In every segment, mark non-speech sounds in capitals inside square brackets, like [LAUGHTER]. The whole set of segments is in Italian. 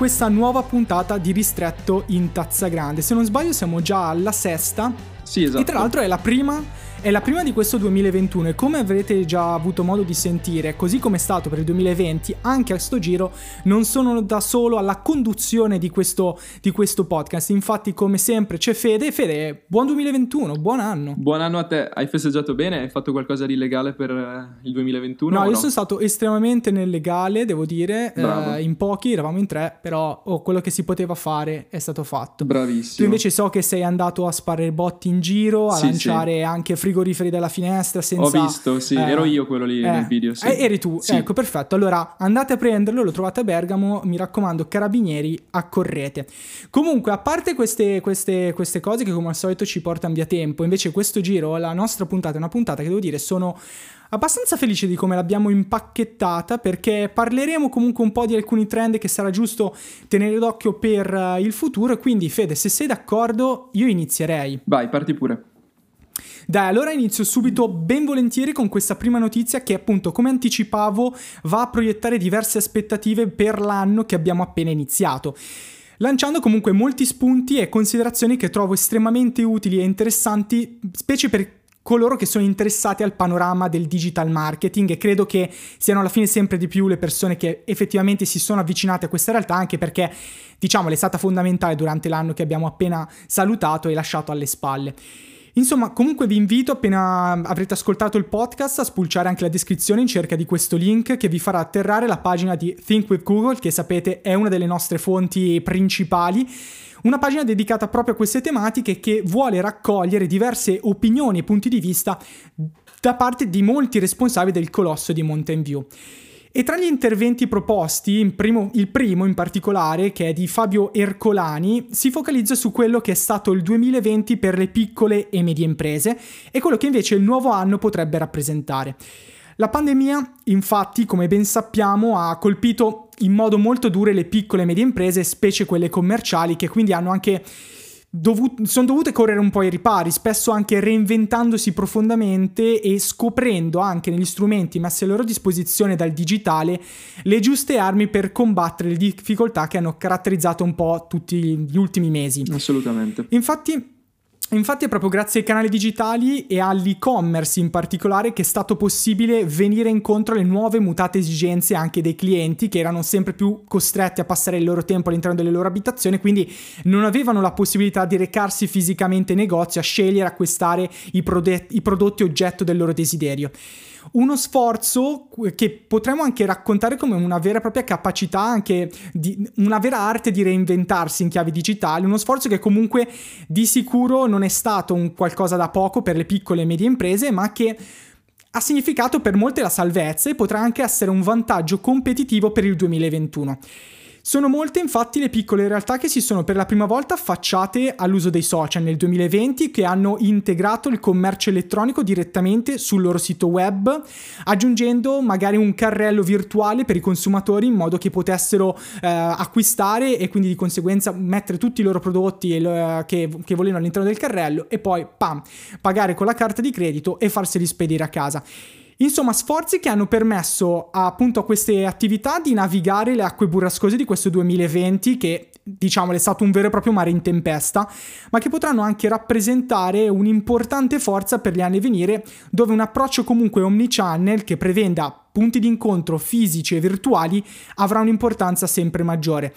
questa nuova puntata di Ristretto in Tazza Grande. Se non sbaglio siamo già alla sesta. Sì, esatto. E tra l'altro è la prima è la prima di questo 2021 e come avrete già avuto modo di sentire, così come è stato per il 2020, anche a sto giro non sono da solo alla conduzione di questo, di questo podcast. Infatti, come sempre, c'è Fede. Fede, buon 2021, buon anno. Buon anno a te. Hai festeggiato bene? Hai fatto qualcosa di legale per eh, il 2021? No, io no? sono stato estremamente nel legale, devo dire. Eh, in pochi, eravamo in tre, però oh, quello che si poteva fare è stato fatto. Bravissimo. Tu invece so che sei andato a sparare botti in giro, a sì, lanciare sì. anche free frigoriferi dalla finestra senza... Ho visto, sì, eh, ero io quello lì eh, nel video, sì. Eh, eri tu, sì. ecco, perfetto. Allora andate a prenderlo, lo trovate a Bergamo, mi raccomando, carabinieri, accorrete. Comunque, a parte queste, queste, queste cose che come al solito ci portano via tempo, invece questo giro, la nostra puntata è una puntata che devo dire sono abbastanza felice di come l'abbiamo impacchettata perché parleremo comunque un po' di alcuni trend che sarà giusto tenere d'occhio per uh, il futuro. Quindi, Fede, se sei d'accordo, io inizierei. Vai, parti pure. Dai, allora inizio subito ben volentieri con questa prima notizia che appunto, come anticipavo, va a proiettare diverse aspettative per l'anno che abbiamo appena iniziato lanciando comunque molti spunti e considerazioni che trovo estremamente utili e interessanti, specie per coloro che sono interessati al panorama del digital marketing e credo che siano alla fine sempre di più le persone che effettivamente si sono avvicinate a questa realtà anche perché diciamo è stata fondamentale durante l'anno che abbiamo appena salutato e lasciato alle spalle. Insomma, comunque vi invito appena avrete ascoltato il podcast a spulciare anche la descrizione in cerca di questo link che vi farà atterrare la pagina di Think with Google, che sapete è una delle nostre fonti principali. Una pagina dedicata proprio a queste tematiche che vuole raccogliere diverse opinioni e punti di vista da parte di molti responsabili del colosso di Mountain View. E tra gli interventi proposti, primo, il primo in particolare, che è di Fabio Ercolani, si focalizza su quello che è stato il 2020 per le piccole e medie imprese e quello che invece il nuovo anno potrebbe rappresentare. La pandemia, infatti, come ben sappiamo, ha colpito in modo molto duro le piccole e medie imprese, specie quelle commerciali, che quindi hanno anche dovut- sono dovute correre un po' ai ripari, spesso anche reinventandosi profondamente e scoprendo anche negli strumenti messi a loro disposizione dal digitale le giuste armi per combattere le difficoltà che hanno caratterizzato un po' tutti gli ultimi mesi. Assolutamente. Infatti Infatti è proprio grazie ai canali digitali e all'e-commerce in particolare che è stato possibile venire incontro alle nuove mutate esigenze anche dei clienti che erano sempre più costretti a passare il loro tempo all'interno delle loro abitazioni, quindi non avevano la possibilità di recarsi fisicamente in negozio a scegliere, acquistare i, prodotti, i prodotti oggetto del loro desiderio. Uno sforzo che potremmo anche raccontare come una vera e propria capacità, anche di una vera arte di reinventarsi in chiave digitale, uno sforzo che comunque di sicuro non è stato un qualcosa da poco per le piccole e medie imprese, ma che ha significato per molte la salvezza e potrà anche essere un vantaggio competitivo per il 2021. Sono molte infatti le piccole realtà che si sono per la prima volta affacciate all'uso dei social nel 2020 che hanno integrato il commercio elettronico direttamente sul loro sito web, aggiungendo magari un carrello virtuale per i consumatori in modo che potessero eh, acquistare e quindi di conseguenza mettere tutti i loro prodotti eh, che, che volevano all'interno del carrello e poi pam, pagare con la carta di credito e farseli spedire a casa. Insomma, sforzi che hanno permesso appunto a queste attività di navigare le acque burrascose di questo 2020 che diciamo è stato un vero e proprio mare in tempesta, ma che potranno anche rappresentare un'importante forza per gli anni a venire, dove un approccio comunque omnichannel che prevenda punti di incontro fisici e virtuali avrà un'importanza sempre maggiore.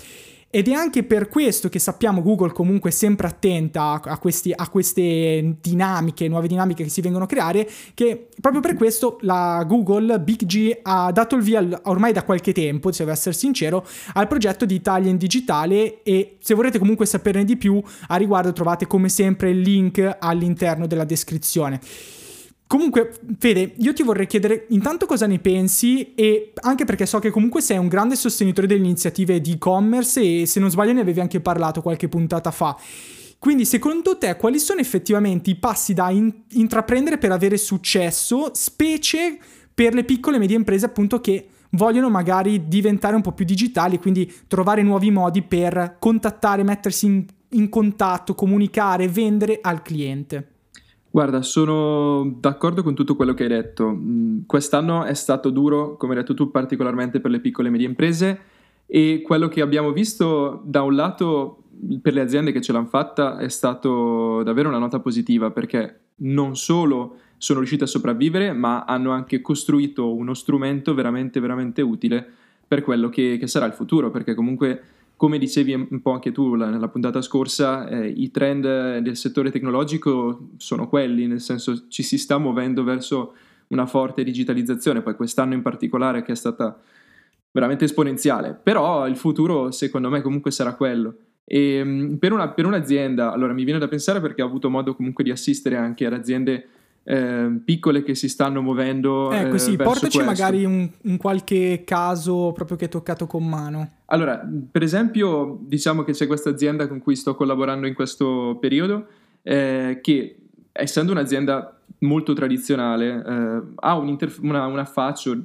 Ed è anche per questo che sappiamo Google comunque è sempre attenta a, questi, a, queste dinamiche, nuove dinamiche che si vengono a creare, che proprio per questo la Google Big G ha dato il via ormai da qualche tempo, se devo essere sincero, al progetto di Italia in digitale e se volete comunque saperne di più a riguardo trovate come sempre il link all'interno della descrizione. Comunque, Fede, io ti vorrei chiedere intanto cosa ne pensi e anche perché so che comunque sei un grande sostenitore delle iniziative di e-commerce e se non sbaglio ne avevi anche parlato qualche puntata fa. Quindi, secondo te, quali sono effettivamente i passi da in- intraprendere per avere successo, specie per le piccole e medie imprese, appunto, che vogliono magari diventare un po' più digitali, quindi trovare nuovi modi per contattare, mettersi in, in contatto, comunicare, vendere al cliente? Guarda, sono d'accordo con tutto quello che hai detto. Mm, quest'anno è stato duro, come hai detto tu, particolarmente per le piccole e medie imprese E quello che abbiamo visto da un lato per le aziende che ce l'hanno fatta è stato davvero una nota positiva perché non solo sono riuscite a sopravvivere, ma hanno anche costruito uno strumento veramente, veramente utile per quello che, che sarà il futuro, perché comunque come dicevi un po' anche tu nella puntata scorsa, eh, i trend del settore tecnologico sono quelli, nel senso ci si sta muovendo verso una forte digitalizzazione, poi quest'anno in particolare che è stata veramente esponenziale, però il futuro secondo me comunque sarà quello. E ehm, per, una, per un'azienda, allora mi viene da pensare perché ho avuto modo comunque di assistere anche ad aziende eh, piccole che si stanno muovendo. Ecco, eh, sì, portaci questo. magari un, un, qualche caso proprio che hai toccato con mano. Allora, per esempio, diciamo che c'è questa azienda con cui sto collaborando in questo periodo, eh, che essendo un'azienda molto tradizionale, eh, ha un, interf- una, un affaccio,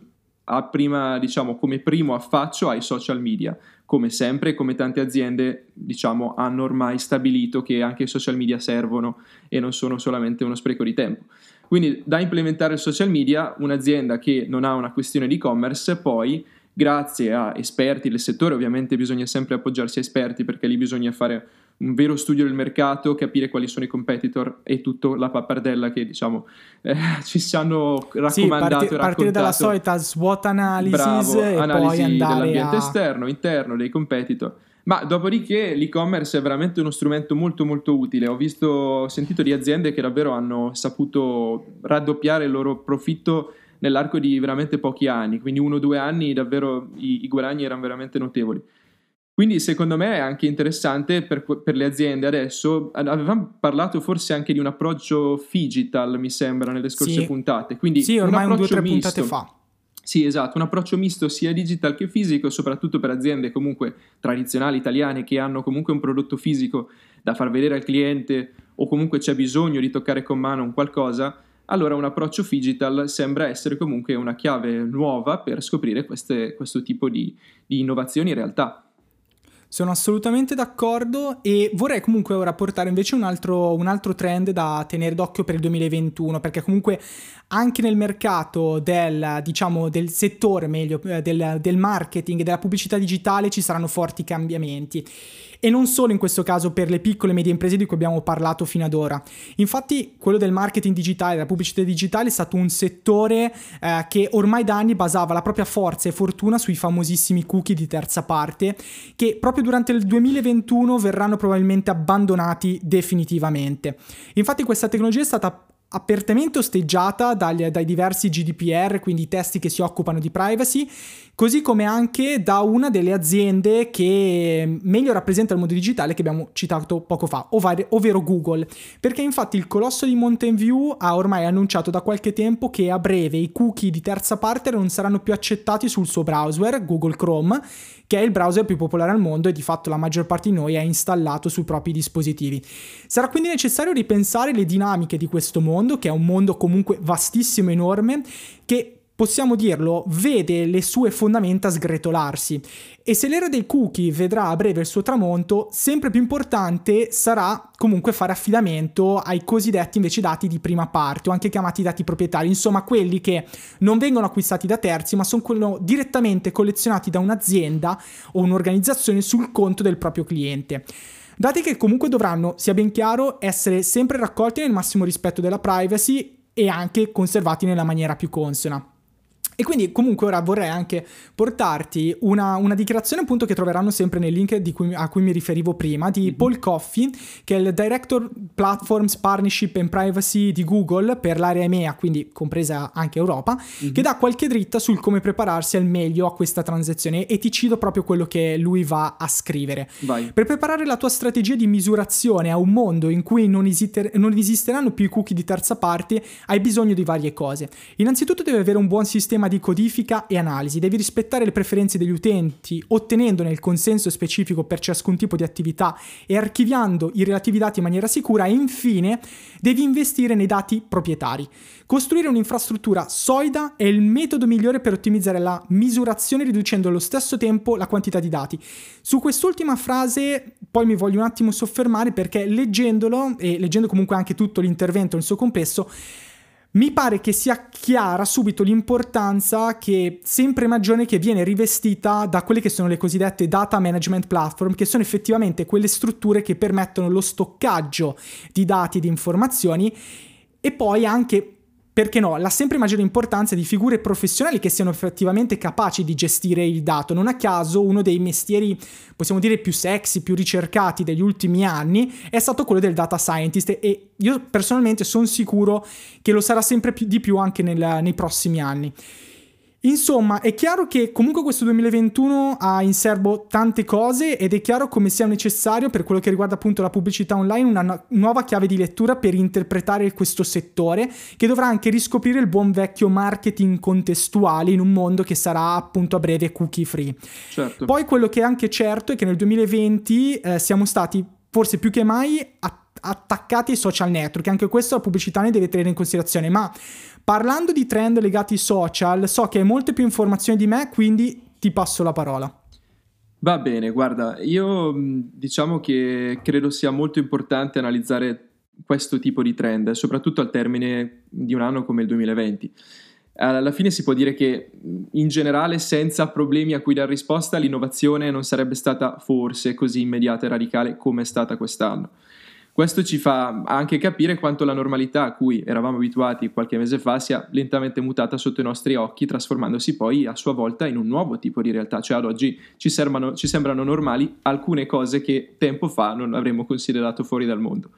ha prima, diciamo, come primo affaccio ai social media. Come sempre, come tante aziende, diciamo, hanno ormai stabilito che anche i social media servono e non sono solamente uno spreco di tempo. Quindi da implementare il social media, un'azienda che non ha una questione di e-commerce poi grazie a esperti del settore, ovviamente bisogna sempre appoggiarsi a esperti perché lì bisogna fare un vero studio del mercato, capire quali sono i competitor e tutta la pappardella che diciamo eh, [LAUGHS] ci hanno raccomandato sì, parti, partire dalla solita SWOT analysis Bravo, e analisi poi andare dell'ambiente a... esterno, interno, dei competitor. Ma dopodiché l'e-commerce è veramente uno strumento molto molto utile. Ho visto, ho sentito di aziende che davvero hanno saputo raddoppiare il loro profitto nell'arco di veramente pochi anni, quindi uno o due anni davvero i, i guadagni erano veramente notevoli. Quindi secondo me è anche interessante per, per, le aziende adesso, avevamo parlato forse anche di un approccio digital, mi sembra, nelle scorse sì. puntate. Quindi sì, ormai un, un due o tre puntate fa. Sì, esatto, un approccio misto sia digital che fisico, soprattutto per aziende comunque tradizionali italiane che hanno comunque un prodotto fisico da far vedere al cliente o comunque c'è bisogno di toccare con mano un qualcosa allora un approccio digital sembra essere comunque una chiave nuova per scoprire queste, questo tipo di, di innovazioni in realtà. Sono assolutamente d'accordo e vorrei comunque ora portare invece un altro, un altro, trend da tenere d'occhio per il 2021 perché comunque anche nel mercato del, diciamo, del settore, meglio, eh, del, del marketing e della pubblicità digitale ci saranno forti cambiamenti e non solo in questo caso per le piccole e medie imprese di cui abbiamo parlato fino ad ora. Infatti quello del marketing digitale, della pubblicità digitale è stato un settore eh, che ormai da anni basava la propria forza e fortuna sui famosissimi cookie di terza parte che proprio durante il 2021 verranno probabilmente abbandonati definitivamente. Infatti questa tecnologia è stata apertamente osteggiata dagli, dai diversi GDPR, quindi testi che si occupano di privacy, così come anche da una delle aziende che meglio rappresenta il mondo digitale che abbiamo citato poco fa, ovvero Google, perché infatti il colosso di Mountain View ha ormai annunciato da qualche tempo che a breve i cookie di terza parte non saranno più accettati sul suo browser, Google Chrome, che è il browser più popolare al mondo e di fatto la maggior parte di noi ha installato sui propri dispositivi. Sarà quindi necessario ripensare le dinamiche di questo mondo, che è un mondo comunque vastissimo, enorme, che possiamo dirlo, vede le sue fondamenta sgretolarsi. E se l'era dei cookie vedrà a breve il suo tramonto, sempre più importante sarà comunque fare affidamento ai cosiddetti invece dati di prima parte, o anche chiamati dati proprietari, insomma quelli che non vengono acquistati da terzi, ma sono direttamente collezionati da un'azienda o un'organizzazione sul conto del proprio cliente. Dati che comunque dovranno, sia ben chiaro, essere sempre raccolti nel massimo rispetto della privacy e anche conservati nella maniera più consona. E quindi comunque ora vorrei anche portarti una, una dichiarazione appunto che troveranno sempre nel link cui, a cui mi riferivo prima di mm-hmm. Paul Coffey, che è il Director Platforms Partnership and Privacy di Google per l'area EMEA, quindi compresa anche Europa, mm-hmm. che dà qualche dritta sul come prepararsi al meglio a questa transazione e ti cito proprio quello che lui va a scrivere. Vai. Per preparare la tua strategia di misurazione a un mondo in cui non, esiter- non esisteranno più i cookie di terza parte, hai bisogno di varie cose. Innanzitutto devi avere un buon sistema di codifica e analisi. Devi rispettare le preferenze degli utenti, ottenendone il consenso specifico per ciascun tipo di attività e archiviando i relativi dati in maniera sicura. E infine, devi investire nei dati proprietari. Costruire un'infrastruttura solida è il metodo migliore per ottimizzare la misurazione riducendo allo stesso tempo la quantità di dati. Su quest'ultima frase poi mi voglio un attimo soffermare perché leggendolo e leggendo comunque anche tutto l'intervento nel suo complesso mi pare che sia chiara subito l'importanza che sempre maggiore che viene rivestita da quelle che sono le cosiddette data management platform, che sono effettivamente quelle strutture che permettono lo stoccaggio di dati e di informazioni e poi anche perché no, la sempre maggiore importanza di figure professionali che siano effettivamente capaci di gestire il dato. Non a caso uno dei mestieri, possiamo dire, più sexy, più ricercati degli ultimi anni è stato quello del data scientist e io personalmente sono sicuro che lo sarà sempre più di più anche nel, nei prossimi anni. Insomma, è chiaro che comunque questo 2021 ha in serbo tante cose ed è chiaro come sia necessario per quello che riguarda appunto la pubblicità online una no- nuova chiave di lettura per interpretare questo settore che dovrà anche riscoprire il buon vecchio marketing contestuale in un mondo che sarà appunto a breve cookie free. Certo. Poi quello che è anche certo è che nel 2020 eh, siamo stati forse più che mai attenti attaccati ai social network, anche questo la pubblicità ne deve tenere in considerazione, ma parlando di trend legati ai social, so che hai molte più informazioni di me, quindi ti passo la parola. Va bene, guarda, io diciamo che credo sia molto importante analizzare questo tipo di trend, soprattutto al termine di un anno come il 2020. Alla fine si può dire che in generale senza problemi a cui dare risposta l'innovazione non sarebbe stata forse così immediata e radicale come è stata quest'anno. Questo ci fa anche capire quanto la normalità a cui eravamo abituati qualche mese fa sia lentamente mutata sotto i nostri occhi, trasformandosi poi a sua volta in un nuovo tipo di realtà. Cioè ad oggi ci, servano, ci sembrano normali alcune cose che tempo fa non avremmo considerato fuori dal mondo.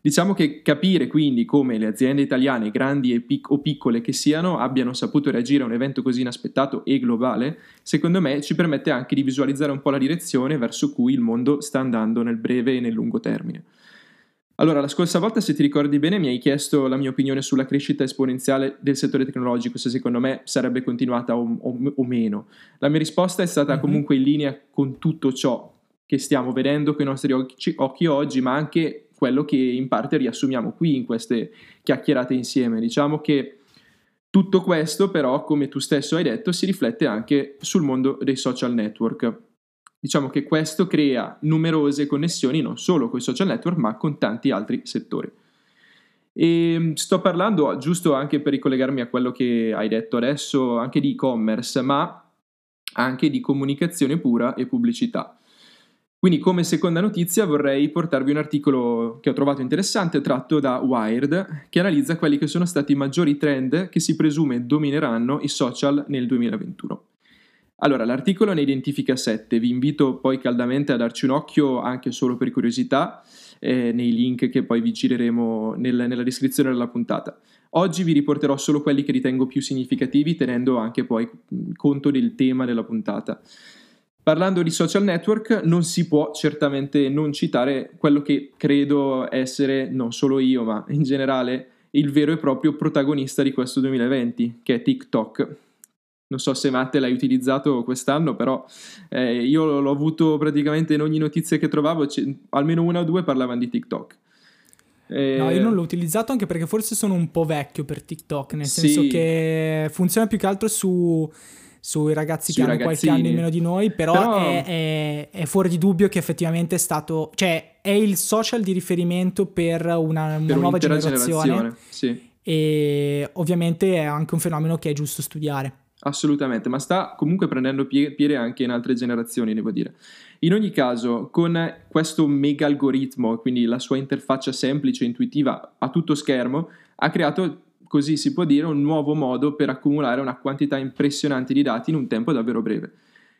Diciamo che capire quindi come le aziende italiane, grandi pic- o piccole che siano, abbiano saputo reagire a un evento così inaspettato e globale, secondo me ci permette anche di visualizzare un po' la direzione verso cui il mondo sta andando nel breve e nel lungo termine. Allora, la scorsa volta, se ti ricordi bene, mi hai chiesto la mia opinione sulla crescita esponenziale del settore tecnologico, se secondo me sarebbe continuata o, o, o meno. La mia risposta è stata mm-hmm. comunque in linea con tutto ciò che stiamo vedendo con i nostri occhi, occhi oggi, ma anche quello che in parte riassumiamo qui in queste chiacchierate insieme. Diciamo che tutto questo, però, come tu stesso hai detto, si riflette anche sul mondo dei social network. Diciamo che questo crea numerose connessioni non solo con i social network, ma con tanti altri settori. E mm, sto parlando, giusto anche per ricollegarmi a quello che hai detto adesso, anche di e-commerce, ma anche di comunicazione pura e pubblicità. Quindi come seconda notizia vorrei portarvi un articolo che ho trovato interessante tratto da Wired che analizza quelli che sono stati i maggiori trend che si presume domineranno i social nel 2021. Allora, l'articolo ne identifica sette, vi invito poi caldamente a darci un occhio anche solo per curiosità eh, nei link che poi vi gireremo nel, nella descrizione della puntata. Oggi vi riporterò solo quelli che ritengo più significativi, tenendo anche poi conto del tema della puntata. Parlando di social network, non si può certamente non citare quello che credo essere, non solo io, ma in generale, il vero e proprio protagonista di questo 2020, che è TikTok non so se Matte l'hai utilizzato quest'anno, però eh, io l'ho avuto praticamente in ogni notizia che trovavo, almeno una o due parlavano di TikTok. Eh, no, io non l'ho utilizzato anche perché forse sono un po' vecchio per TikTok, nel sì. senso che funziona più che altro su, sui ragazzi Sui che hanno qualche anno in meno di noi, però, però... È, è, è, fuori di dubbio che effettivamente è stato, cioè è il social di riferimento per una, una per nuova generazione, generazione sì. e ovviamente è anche un fenomeno che è giusto studiare. Assolutamente, ma sta comunque prendendo piede anche in altre generazioni, devo dire. In ogni caso, con questo mega algoritmo, quindi la sua interfaccia semplice e intuitiva a tutto schermo, ha creato, così si può dire, un nuovo modo per accumulare una quantità impressionante di dati in un tempo davvero breve.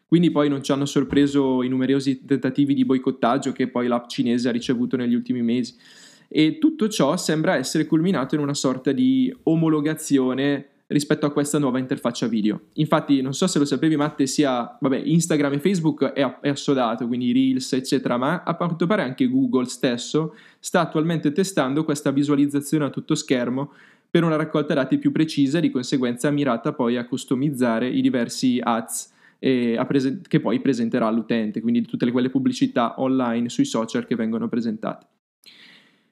Quindi poi non ci hanno sorpreso i numerosi tentativi di boicottaggio che poi l'app cinese ha ricevuto negli ultimi mesi. E tutto ciò sembra essere culminato in una sorta di omologazione rispetto a questa nuova interfaccia video. Infatti, non so se lo sapevi, Matte, sia vabbè, Instagram e Facebook è, è assodato, quindi Reels, eccetera, ma a quanto pare anche Google stesso sta attualmente testando questa visualizzazione a tutto schermo per una raccolta dati più precisa e di conseguenza mirata poi a customizzare i diversi ads prese- che poi presenterà all'utente, quindi tutte quelle pubblicità online sui social che vengono presentate.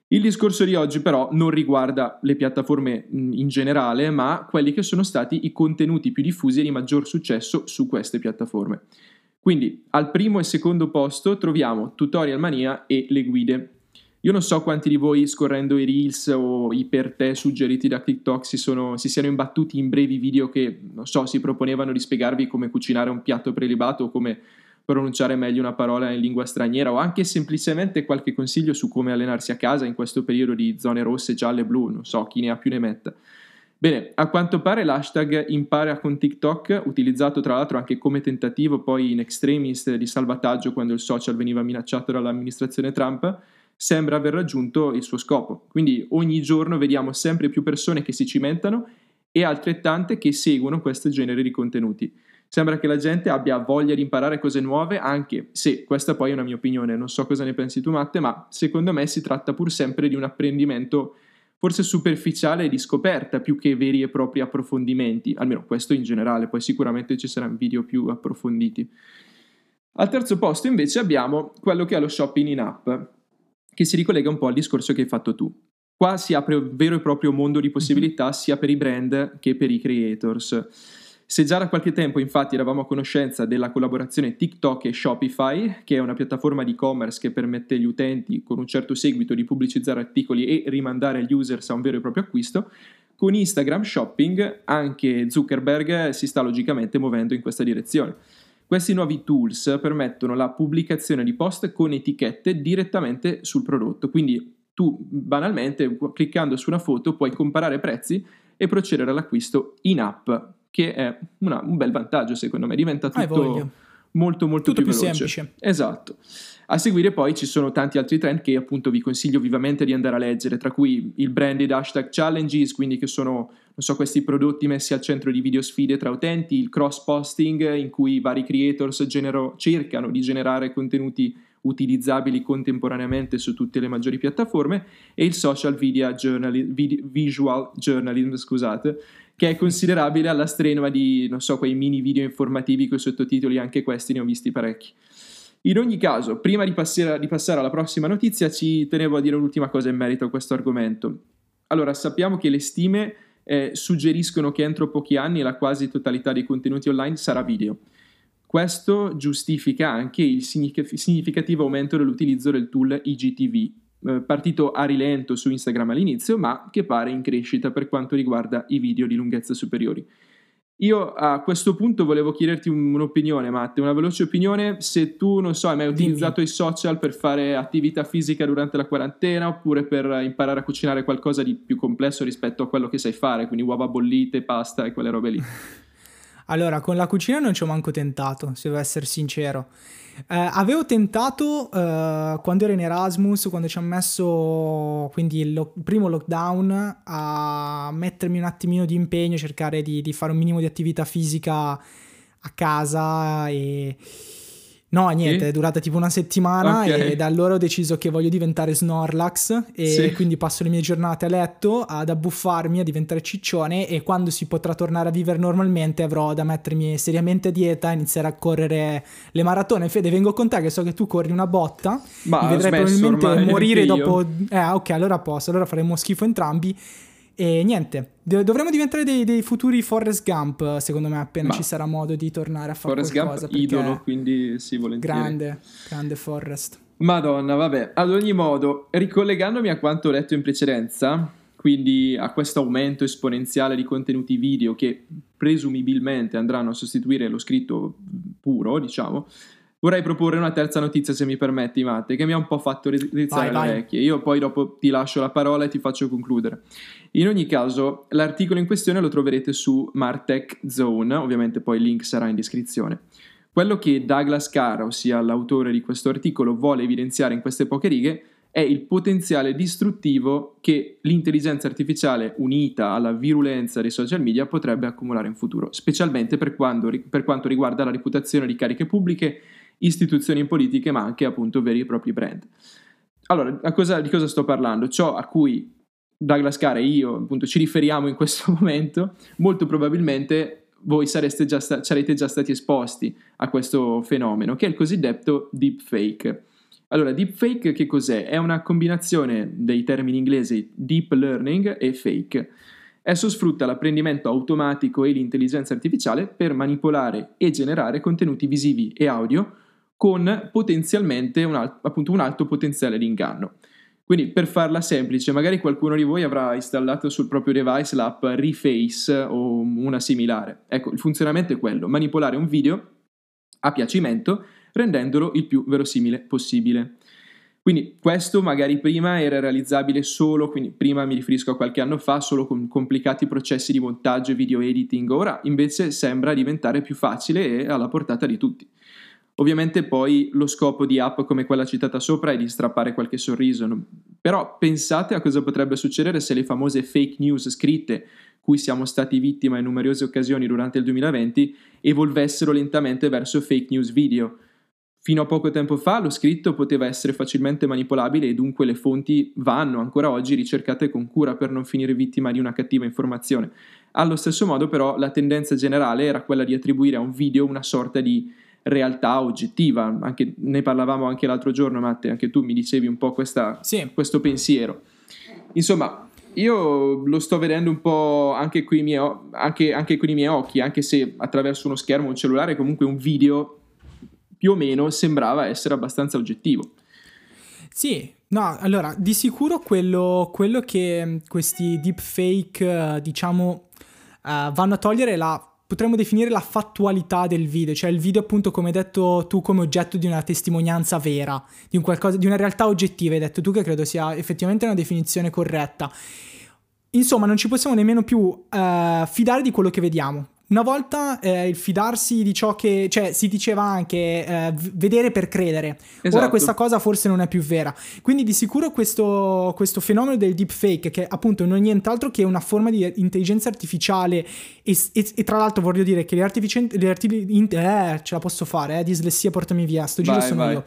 Il discorso di oggi però non riguarda le piattaforme in generale, ma quelli che sono stati i contenuti più diffusi e di maggior successo su queste piattaforme. Quindi al primo e secondo posto troviamo Tutorial Mania e le guide. Io non so quanti di voi scorrendo i reels o i per te suggeriti da TikTok si, sono, si siano imbattuti in brevi video che, non so, si proponevano di spiegarvi come cucinare un piatto prelibato o come pronunciare meglio una parola in lingua straniera o anche semplicemente qualche consiglio su come allenarsi a casa in questo periodo di zone rosse, gialle e blu, non so chi ne ha più ne metta. Bene, a quanto pare l'hashtag impara con TikTok, utilizzato tra l'altro anche come tentativo poi in extremis di salvataggio quando il social veniva minacciato dall'amministrazione Trump, sembra aver raggiunto il suo scopo. Quindi ogni giorno vediamo sempre più persone che si cimentano e altrettante che seguono questo genere di contenuti. Sembra che la gente abbia voglia di imparare cose nuove, anche se questa poi è una mia opinione, non so cosa ne pensi tu Matte, ma secondo me si tratta pur sempre di un apprendimento forse superficiale e di scoperta più che veri e propri approfondimenti, almeno questo in generale, poi sicuramente ci saranno video più approfonditi. Al terzo posto invece abbiamo quello che è lo shopping in app, che si ricollega un po' al discorso che hai fatto tu. Qua si apre un vero e proprio mondo di possibilità sia per i brand che per i creators. Se già da qualche tempo infatti eravamo a conoscenza della collaborazione TikTok e Shopify, che è una piattaforma di e-commerce che permette agli utenti con un certo seguito di pubblicizzare articoli e rimandare gli users a un vero e proprio acquisto, con Instagram Shopping anche Zuckerberg si sta logicamente muovendo in questa direzione. Questi nuovi tools permettono la pubblicazione di post con etichette direttamente sul prodotto, quindi tu banalmente cliccando su una foto puoi comparare prezzi e procedere all'acquisto in app, che è una, un bel vantaggio secondo me, diventa tutto molto molto tutto più, più semplice. Esatto. A seguire poi ci sono tanti altri trend che appunto vi consiglio vivamente di andare a leggere, tra cui il branded hashtag challenges, quindi che sono, non so, questi prodotti messi al centro di video sfide tra utenti, il cross posting in cui i vari creators genero, cercano di generare contenuti utilizzabili contemporaneamente su tutte le maggiori piattaforme e il social video journalism, video, visual journalism, scusate, che è considerabile alla strenua di, non so, quei mini video informativi con sottotitoli, anche questi ne ho visti parecchi. In ogni caso, prima di passare, di passare alla prossima notizia, ci tenevo a dire un'ultima cosa in merito a questo argomento. Allora, sappiamo che le stime eh, suggeriscono che entro pochi anni la quasi totalità dei contenuti online sarà video. Questo giustifica anche il significativo aumento dell'utilizzo del tool IGTV, eh, partito a rilento su Instagram all'inizio, ma che pare in crescita per quanto riguarda i video di lunghezza superiori. Io a questo punto volevo chiederti un'opinione, Matte, una veloce opinione. Se tu, non so, hai mai utilizzato Dimmi. i social per fare attività fisica durante la quarantena oppure per imparare a cucinare qualcosa di più complesso rispetto a quello che sai fare, quindi uova bollite, pasta e quelle robe lì. [LAUGHS] Allora, con la cucina non ci ho manco tentato, se devo essere sincero. Eh, avevo tentato eh, quando ero in Erasmus, quando ci ho messo quindi il, lo- primo lockdown, a mettermi un attimino di impegno, cercare di, di fare un minimo di attività fisica a casa e No, niente, sì? è durata tipo una settimana okay. e da allora ho deciso che voglio diventare Snorlax e sì. quindi passo le mie giornate a letto ad abbuffarmi, a diventare ciccione e quando si potrà tornare a vivere normalmente avrò da mettermi seriamente a dieta e iniziare a correre le maratone. Fede, vengo con te che so che tu corri una botta, Ma mi vedrai probabilmente [LAUGHS] morire dopo... Eh, ok, allora posso, allora faremo schifo entrambi e niente, dovremmo diventare dei, dei, futuri Forrest Gump, secondo me, appena Ma ci sarà modo di tornare a fare Forrest qualcosa. Forrest Gump, idolo, quindi sì, volentieri. Grande, grande Forrest. Madonna, vabbè. Ad ogni modo, ricollegandomi a quanto ho detto in precedenza, quindi a questo aumento esponenziale di contenuti video che presumibilmente andranno a sostituire lo scritto puro, diciamo, vorrei proporre una terza notizia, se mi permetti, Matte, che mi ha un po' fatto rizzare le orecchie. Io poi dopo ti lascio la parola e ti faccio concludere. In ogni caso, l'articolo in questione lo troverete su Martech Zone, ovviamente poi il link sarà in descrizione. Quello che Douglas Carr, ossia l'autore di questo articolo, vuole evidenziare in queste poche righe è il potenziale distruttivo che l'intelligenza artificiale unita alla virulenza dei social media potrebbe accumulare in futuro, specialmente per, quando, per quanto riguarda la reputazione di cariche pubbliche, istituzioni politiche, ma anche appunto veri e propri brand. Allora, cosa, di cosa sto parlando? Ciò a cui Douglas Carr e io appunto ci riferiamo in questo [LAUGHS] momento, molto probabilmente voi già sta- sarete già stati esposti a questo fenomeno, che è il cosiddetto deepfake. Allora, deepfake che cos'è? È una combinazione dei termini inglesi deep learning e fake. Esso sfrutta l'apprendimento automatico e l'intelligenza artificiale per manipolare e generare contenuti visivi e audio con potenzialmente un, al- appunto un alto potenziale di inganno. Quindi per farla semplice, magari qualcuno di voi avrà installato sul proprio device l'app Reface o una similare. Ecco, il funzionamento è quello, manipolare un video a piacimento rendendolo il più verosimile possibile. Quindi questo magari prima era realizzabile solo, quindi prima mi riferisco a qualche anno fa, solo con complicati processi di montaggio e video editing, ora invece sembra diventare più facile e alla portata di tutti. Ovviamente poi lo scopo di app come quella citata sopra è di strappare qualche sorriso, però pensate a cosa potrebbe succedere se le famose fake news scritte, cui siamo stati vittima in numerose occasioni durante il 2020, evolvessero lentamente verso fake news video. Fino a poco tempo fa lo scritto poteva essere facilmente manipolabile e dunque le fonti vanno ancora oggi ricercate con cura per non finire vittima di una cattiva informazione. Allo stesso modo però la tendenza generale era quella di attribuire a un video una sorta di realtà oggettiva. Anche, ne parlavamo anche l'altro giorno, Matte, anche tu mi dicevi un po' questa, sì. questo pensiero. Insomma, io lo sto vedendo un po' anche con, miei, anche, anche con i miei occhi, anche se attraverso uno schermo, un cellulare, comunque un video più o meno sembrava essere abbastanza oggettivo. Sì, no, allora, di sicuro quello, quello che questi deepfake, diciamo, uh, vanno a togliere la potremmo definire la fattualità del video, cioè il video appunto come hai detto tu come oggetto di una testimonianza vera, di, un qualcosa, di una realtà oggettiva, hai detto tu che credo sia effettivamente una definizione corretta. Insomma, non ci possiamo nemmeno più uh, fidare di quello che vediamo. Una volta eh, il fidarsi di ciò che, cioè si diceva anche eh, vedere per credere, esatto. ora questa cosa forse non è più vera, quindi di sicuro questo, questo, fenomeno del deepfake che appunto non è nient'altro che una forma di intelligenza artificiale e, e, e tra l'altro voglio dire che le artificiali, le artificiali eh, ce la posso fare, eh, dislessia portami via, sto giro vai, sono vai. io.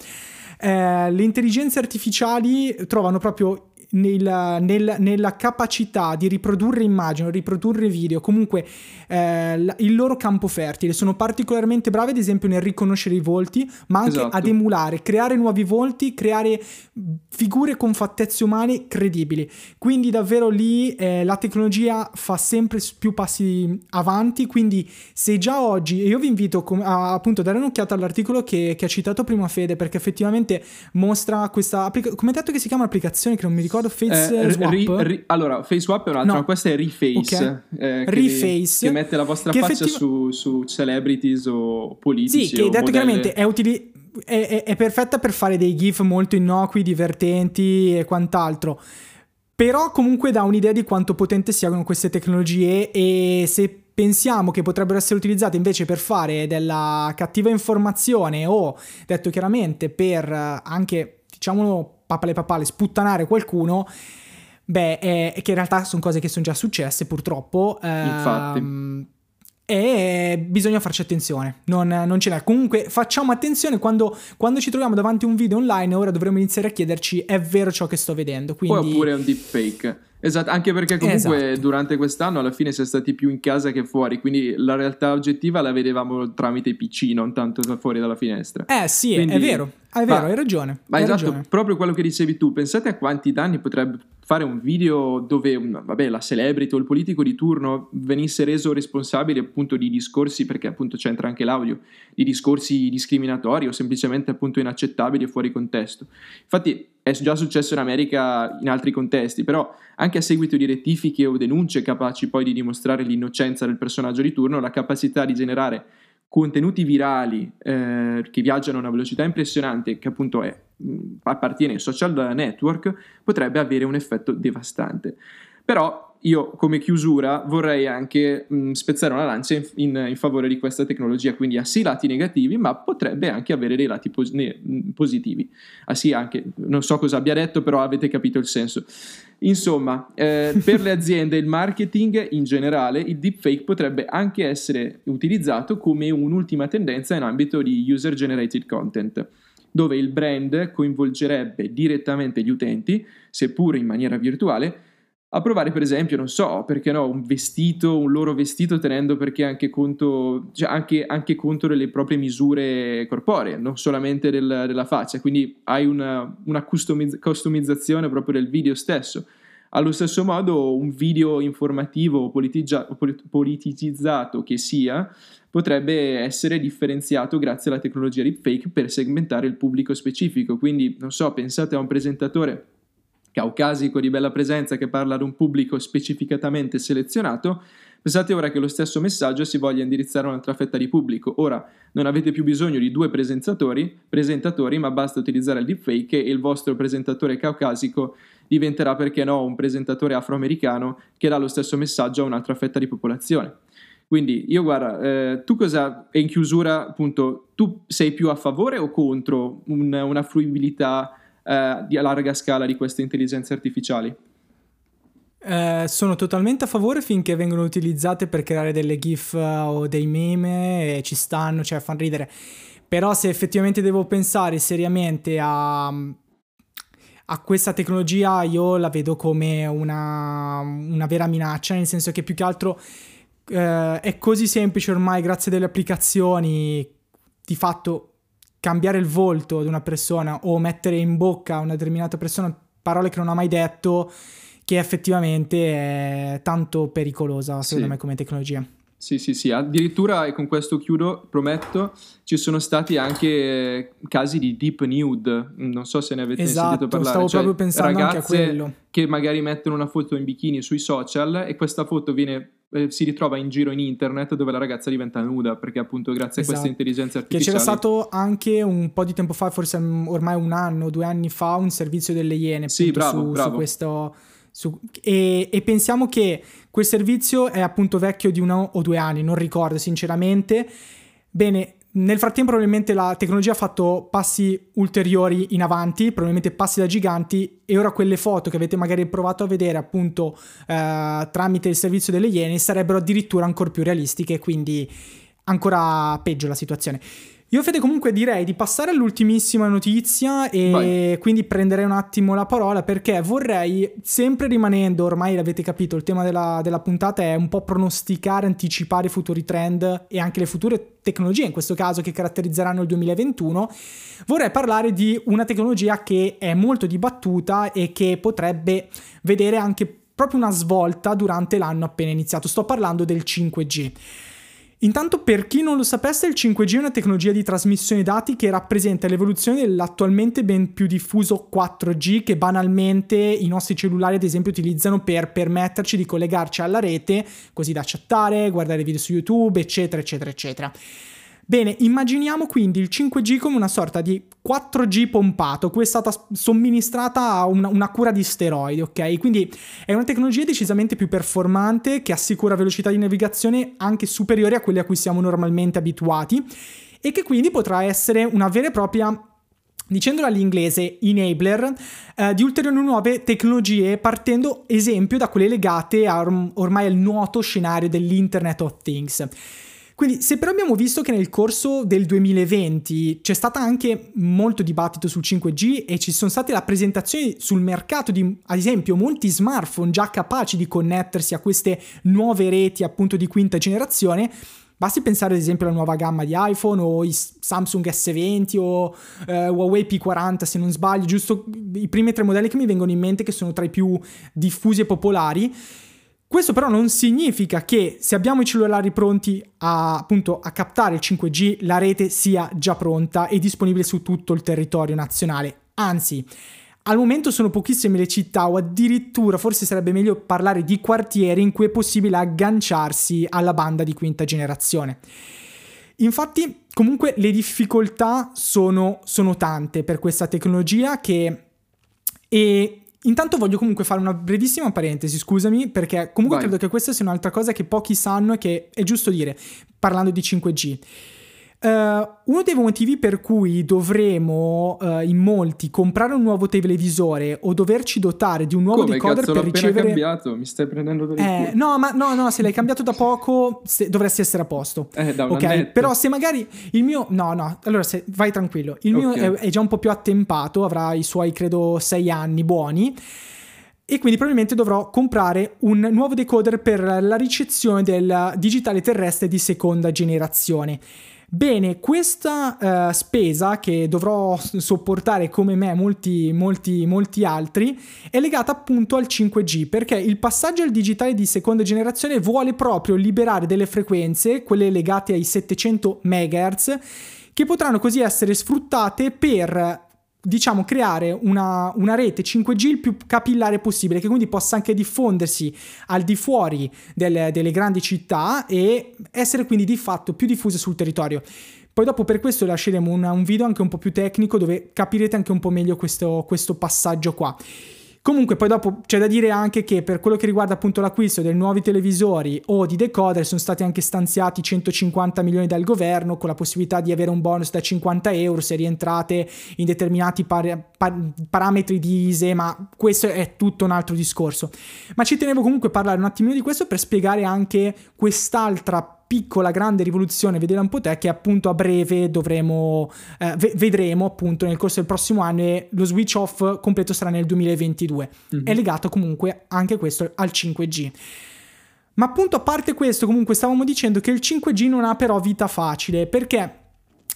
Eh, le intelligenze artificiali trovano proprio nel, nel, nella capacità di riprodurre immagini, riprodurre video, comunque eh, il loro campo fertile. Sono particolarmente bravi, ad esempio, nel riconoscere i volti, ma anche esatto. ad emulare, creare nuovi volti, creare figure con fattezze umane credibili. Quindi davvero lì eh, la tecnologia fa sempre più passi avanti. Quindi se già oggi, e io vi invito a, appunto a dare un'occhiata all'articolo che, che ha citato prima Fede, perché effettivamente mostra questa applicazione, come detto che si chiama applicazione che non mi ricordo ricordo Face eh, Swap. Ri, ri, allora, Face Swap è un'altra, no. ma questa è Reface. Okay. Eh, che, Reface. Che mette la vostra faccia effettiv- su, su, celebrities o politici. Sì, che detto modelle... chiaramente è utile. È, è, è, perfetta per fare dei GIF molto innocui, divertenti e quant'altro. Però comunque dà un'idea di quanto potente siano queste tecnologie e se pensiamo che potrebbero essere utilizzate invece per fare della cattiva informazione o, detto chiaramente, per anche, diciamolo, papale papale, sputtanare qualcuno, beh, è che in realtà sono cose che sono già successe purtroppo. Infatti. Ehm, e bisogna farci attenzione, non, non ce n'è. Comunque facciamo attenzione quando, quando, ci troviamo davanti a un video online, ora dovremmo iniziare a chiederci è vero ciò che sto vedendo. Quindi... Oppure è un deepfake. Esatto, anche perché comunque esatto. durante quest'anno alla fine siamo stati più in casa che fuori, quindi la realtà oggettiva la vedevamo tramite i PC, non tanto da fuori dalla finestra. Eh sì, quindi... è vero, è vero, ma, hai ragione. Ma hai esatto, ragione. proprio quello che dicevi tu, pensate a quanti danni potrebbe fare un video dove vabbè, la celebrity o il politico di turno venisse reso responsabile appunto di discorsi, perché appunto c'entra anche l'audio, di discorsi discriminatori o semplicemente appunto inaccettabili e fuori contesto. Infatti è già successo in America in altri contesti, però anche a seguito di rettifiche o denunce capaci poi di dimostrare l'innocenza del personaggio di turno, la capacità di generare contenuti virali eh, che viaggiano a una velocità impressionante, che appunto è, appartiene ai social network, potrebbe avere un effetto devastante. Però io come chiusura vorrei anche mh, spezzare una lancia in, in, in, favore di questa tecnologia, quindi ha sì lati negativi, ma potrebbe anche avere dei lati pos- ne, positivi. Ha sì anche, non so cosa abbia detto, però avete capito il senso. Insomma, eh, [LAUGHS] per le aziende e il marketing in generale, il deepfake potrebbe anche essere utilizzato come un'ultima tendenza in ambito di user generated content dove il brand coinvolgerebbe direttamente gli utenti, seppur in maniera virtuale, a provare per esempio, non so, perché no, un vestito, un loro vestito tenendo perché anche conto, cioè anche, anche conto delle proprie misure corporee, non solamente del, della faccia, quindi hai una, una customiz- customizzazione proprio del video stesso. Allo stesso modo un video informativo o politigia- politicizzato che sia potrebbe essere differenziato grazie alla tecnologia deepfake per segmentare il pubblico specifico, quindi non so, pensate a un presentatore caucasico di bella presenza che parla ad un pubblico specificatamente selezionato, pensate ora che lo stesso messaggio si voglia indirizzare a un'altra fetta di pubblico. Ora non avete più bisogno di due presentatori, ma basta utilizzare il deepfake e il vostro presentatore caucasico diventerà, perché no, un presentatore afroamericano che dà lo stesso messaggio a un'altra fetta di popolazione. Quindi io guarda, eh, tu cosa, e in chiusura appunto, tu sei più a favore o contro un, una fruibilità eh, di, a larga scala di queste intelligenze artificiali? Eh, sono totalmente a favore finché vengono utilizzate per creare delle GIF uh, o dei meme e ci stanno, cioè fanno ridere. Però se effettivamente devo pensare seriamente a, a questa tecnologia, io la vedo come una, una vera minaccia, nel senso che più che altro eh, è così semplice ormai, grazie alle applicazioni, di fatto cambiare il volto ad una persona o mettere in bocca a una determinata persona parole che non ha mai detto, che effettivamente è tanto pericolosa, secondo sì. me, come tecnologia. Sì, sì, sì, addirittura, e con questo chiudo, prometto, ci sono stati anche casi di deep nude, non so se ne avete esatto, sentito parlare. stavo cioè, proprio pensando anche a quello. che magari mettono una foto in bikini sui social e questa foto viene eh, si ritrova in giro in internet dove la ragazza diventa nuda perché appunto grazie esatto. a queste esatto. intelligenze artificiali che c'era stato anche un po' di tempo fa forse ormai un anno due anni fa un servizio delle Iene sì, bravo, su, bravo. su questo su, e, e, pensiamo che quel servizio è appunto vecchio di uno o due anni non ricordo sinceramente bene nel frattempo probabilmente la tecnologia ha fatto passi ulteriori in avanti, probabilmente passi da giganti e ora quelle foto che avete magari provato a vedere appunto eh, tramite il servizio delle Iene sarebbero addirittura ancora più realistiche, quindi ancora peggio la situazione. Io Fede comunque direi di passare all'ultimissima notizia e Vai. quindi prenderei un attimo la parola perché vorrei, sempre rimanendo, ormai l'avete capito, il tema della, della puntata è un po' pronosticare, anticipare i futuri trend e anche le future tecnologie, in questo caso che caratterizzeranno il 2021, vorrei parlare di una tecnologia che è molto dibattuta e che potrebbe vedere anche proprio una svolta durante l'anno appena iniziato. Sto parlando del 5G. Intanto, per chi non lo sapesse, il 5G è una tecnologia di trasmissione dati che rappresenta l'evoluzione dell'attualmente ben più diffuso 4G che banalmente i nostri cellulari, ad esempio, utilizzano per permetterci di collegarci alla rete, così da chattare, guardare video su YouTube, eccetera, eccetera, eccetera. Bene, immaginiamo quindi il 5G come una sorta di 4G pompato, cui è stata somministrata una, una, cura di steroidi, ok? Quindi è una tecnologia decisamente più performante che assicura velocità di navigazione anche superiori a quelle a cui siamo normalmente abituati e che quindi potrà essere una vera e propria dicendolo all'inglese, enabler eh, di ulteriori nuove tecnologie partendo esempio da quelle legate a ormai al nuoto scenario dell'Internet of Things. Quindi, se però abbiamo visto che nel corso del 2020 c'è stato anche molto dibattito sul 5G e ci sono state la presentazione sul mercato di, ad esempio, molti smartphone già capaci di connettersi a queste nuove reti appunto di quinta generazione, Basti pensare ad esempio alla nuova gamma di iPhone o i Samsung S20 o eh, Huawei P40 se non sbaglio, giusto i primi tre modelli che mi vengono in mente che sono tra i più diffusi e popolari. Questo però non significa che se abbiamo i cellulari pronti a, appunto, a captare il 5G, la rete sia già pronta e disponibile su tutto il territorio nazionale. Anzi, al momento sono pochissime le città o addirittura forse sarebbe meglio parlare di quartieri in cui è possibile agganciarsi alla banda di quinta generazione. Infatti, comunque, le difficoltà sono, sono tante per questa tecnologia che... E Intanto voglio comunque fare una brevissima parentesi, scusami, perché comunque Vai. credo che questa sia un'altra cosa che pochi sanno e che è giusto dire, parlando di 5G. Uh, uno dei motivi per cui dovremo uh, in molti comprare un nuovo televisore o doverci dotare di un nuovo Come, decoder cazzo, per ricevere cambiato, mi stai prendendo per eh, No, ma no, no, se l'hai cambiato da poco se... dovresti essere a posto. Eh, da ok, però se magari il mio no, no, allora se... vai tranquillo. Il mio è, è già un po' più attempato, avrà i suoi credo sei anni buoni e quindi probabilmente dovrò comprare un nuovo decoder per la ricezione del digitale terrestre di seconda generazione. Bene, questa uh, spesa che dovrò sopportare come me molti, molti, molti altri è legata appunto al 5G perché il passaggio al digitale di seconda generazione vuole proprio liberare delle frequenze, quelle legate ai 700 MHz, che potranno così essere sfruttate per diciamo, creare una, una, rete 5G il più capillare possibile, che quindi possa anche diffondersi al di fuori del, delle grandi città e essere quindi di fatto più diffuse sul territorio. Poi dopo per questo lasceremo un, un video anche un po' più tecnico dove capirete anche un po' meglio questo, questo passaggio qua. Comunque poi dopo c'è da dire anche che per quello che riguarda appunto l'acquisto dei nuovi televisori o di decoder sono stati anche stanziati 150 milioni dal governo con la possibilità di avere un bonus da 50 euro se rientrate in determinati par- par- parametri di ISE, ma questo è tutto un altro discorso. Ma ci tenevo comunque a parlare un attimino di questo per spiegare anche quest'altra piccola grande rivoluzione, vedela un po' te, che appunto a breve dovremo, eh, v- vedremo appunto nel corso del prossimo anno e lo switch off completo sarà nel 2022. Mm-hmm. È legato comunque anche questo al 5G. Ma appunto a parte questo, comunque stavamo dicendo che il 5G non ha però vita facile, perché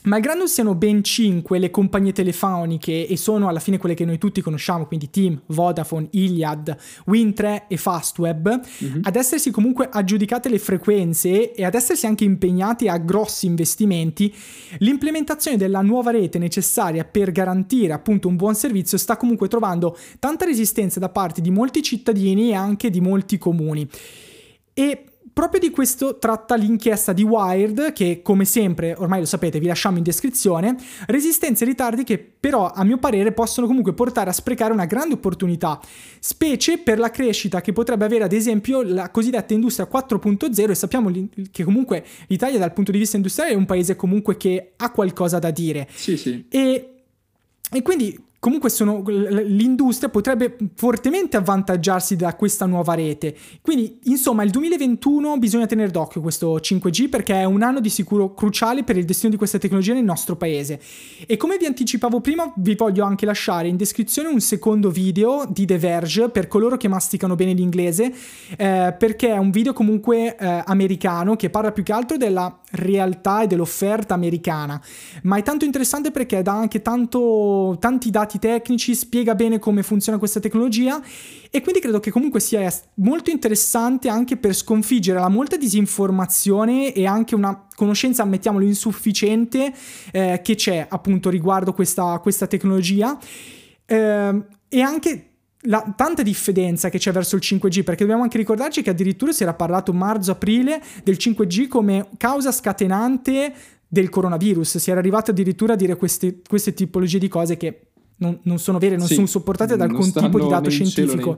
Malgrado siano ben 5 le compagnie telefoniche e sono alla fine quelle che noi tutti conosciamo, quindi Team, Vodafone, Iliad, Win3 e Fastweb, mm-hmm. ad essersi comunque aggiudicate le frequenze e ad essersi anche impegnati a grossi investimenti, l'implementazione della nuova rete necessaria per garantire appunto un buon servizio sta comunque trovando tanta resistenza da parte di molti cittadini e anche di molti comuni. E Proprio di questo tratta l'inchiesta di Wired, che come sempre, ormai lo sapete, vi lasciamo in descrizione, resistenze e ritardi che però a mio parere possono comunque portare a sprecare una grande opportunità, specie per la crescita che potrebbe avere ad esempio la cosiddetta industria 4.0 e sappiamo che comunque l'Italia dal punto di vista industriale è un paese comunque che ha qualcosa da dire. Sì, sì. E, e quindi comunque sono, l'industria potrebbe fortemente avvantaggiarsi da questa nuova rete. Quindi, insomma, il 2021 bisogna tenere d'occhio questo 5G perché è un anno di sicuro cruciale per il destino di questa tecnologia nel nostro paese. E come vi anticipavo prima, vi voglio anche lasciare in descrizione un secondo video di The Verge per coloro che masticano bene l'inglese, eh, perché è un video comunque eh, americano che parla più che altro della realtà e dell'offerta americana, ma è tanto interessante perché dà anche tanto, tanti dati dati tecnici, spiega bene come funziona questa tecnologia e quindi credo che comunque sia molto interessante anche per sconfiggere la molta disinformazione e anche una conoscenza, ammettiamolo, insufficiente eh, che c'è appunto riguardo questa, questa tecnologia. Eh, e anche la tanta diffidenza che c'è verso il 5G, perché dobbiamo anche ricordarci che addirittura si era parlato marzo-aprile del 5G come causa scatenante del coronavirus, si era arrivato addirittura a dire queste, queste tipologie di cose che non, non sono vere, non sì, sono supportate da alcun tipo di dato scientifico.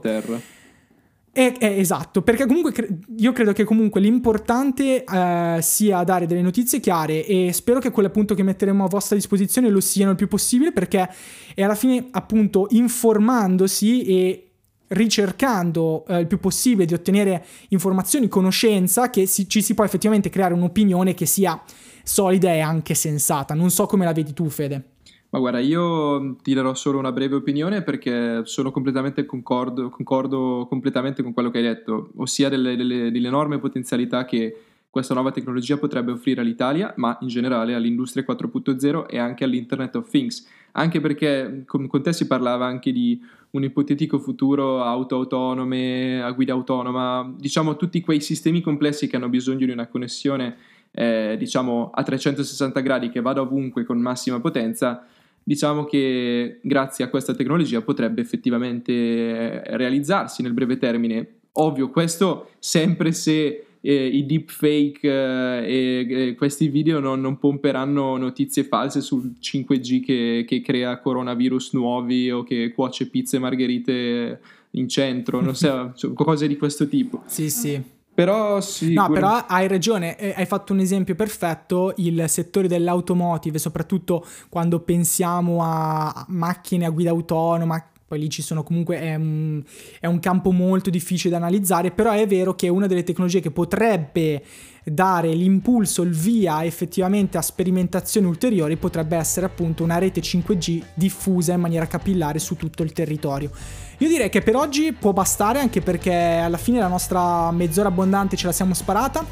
È, è, esatto, perché comunque cre- io credo che comunque l'importante eh, sia dare delle notizie chiare e spero che quelle appunto che metteremo a vostra disposizione lo siano il più possibile perché è alla fine appunto informandosi e ricercando eh, il più possibile di ottenere informazioni, conoscenza, che si, ci si può effettivamente creare un'opinione che sia solida e anche sensata. Non so come la vedi tu, Fede. Ma guarda, io ti darò solo una breve opinione perché sono completamente concordo, concordo completamente con quello che hai detto, ossia delle, delle, delle enormi potenzialità che questa nuova tecnologia potrebbe offrire all'Italia, ma in generale all'industria 4.0 e anche all'Internet of Things. Anche perché con, con te si parlava anche di un ipotetico futuro auto autonome, a guida autonoma, diciamo tutti quei sistemi complessi che hanno bisogno di una connessione eh, diciamo a 360 gradi che vada ovunque con massima potenza diciamo che grazie a questa tecnologia potrebbe effettivamente eh, realizzarsi nel breve termine. Ovvio, questo sempre se eh, i deepfake eh, e, e, questi video non, non, pomperanno notizie false sul 5G che, che, crea coronavirus nuovi o che cuoce pizze e margherite in centro, non so, [LAUGHS] cioè, cose di questo tipo. Sì, sì. Però sì. No, però hai ragione, eh, hai fatto un esempio perfetto, il settore dell'automotive, soprattutto quando pensiamo a macchine a guida autonoma, poi lì ci sono comunque, è un, è un campo molto difficile da analizzare, però è vero che è una delle tecnologie che potrebbe dare l'impulso, il via effettivamente a sperimentazioni ulteriori potrebbe essere appunto una rete 5G diffusa in maniera capillare su tutto il territorio. Io direi che per oggi può bastare anche perché alla fine la nostra mezz'ora abbondante ce la siamo sparata.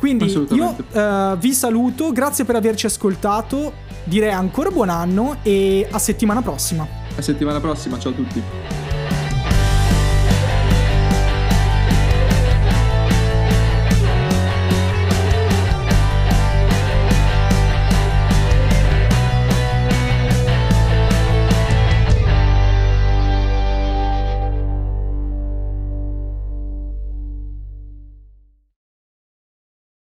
Quindi io uh, vi saluto, grazie per averci ascoltato, direi ancora buon anno e a settimana prossima. A settimana prossima, ciao a tutti.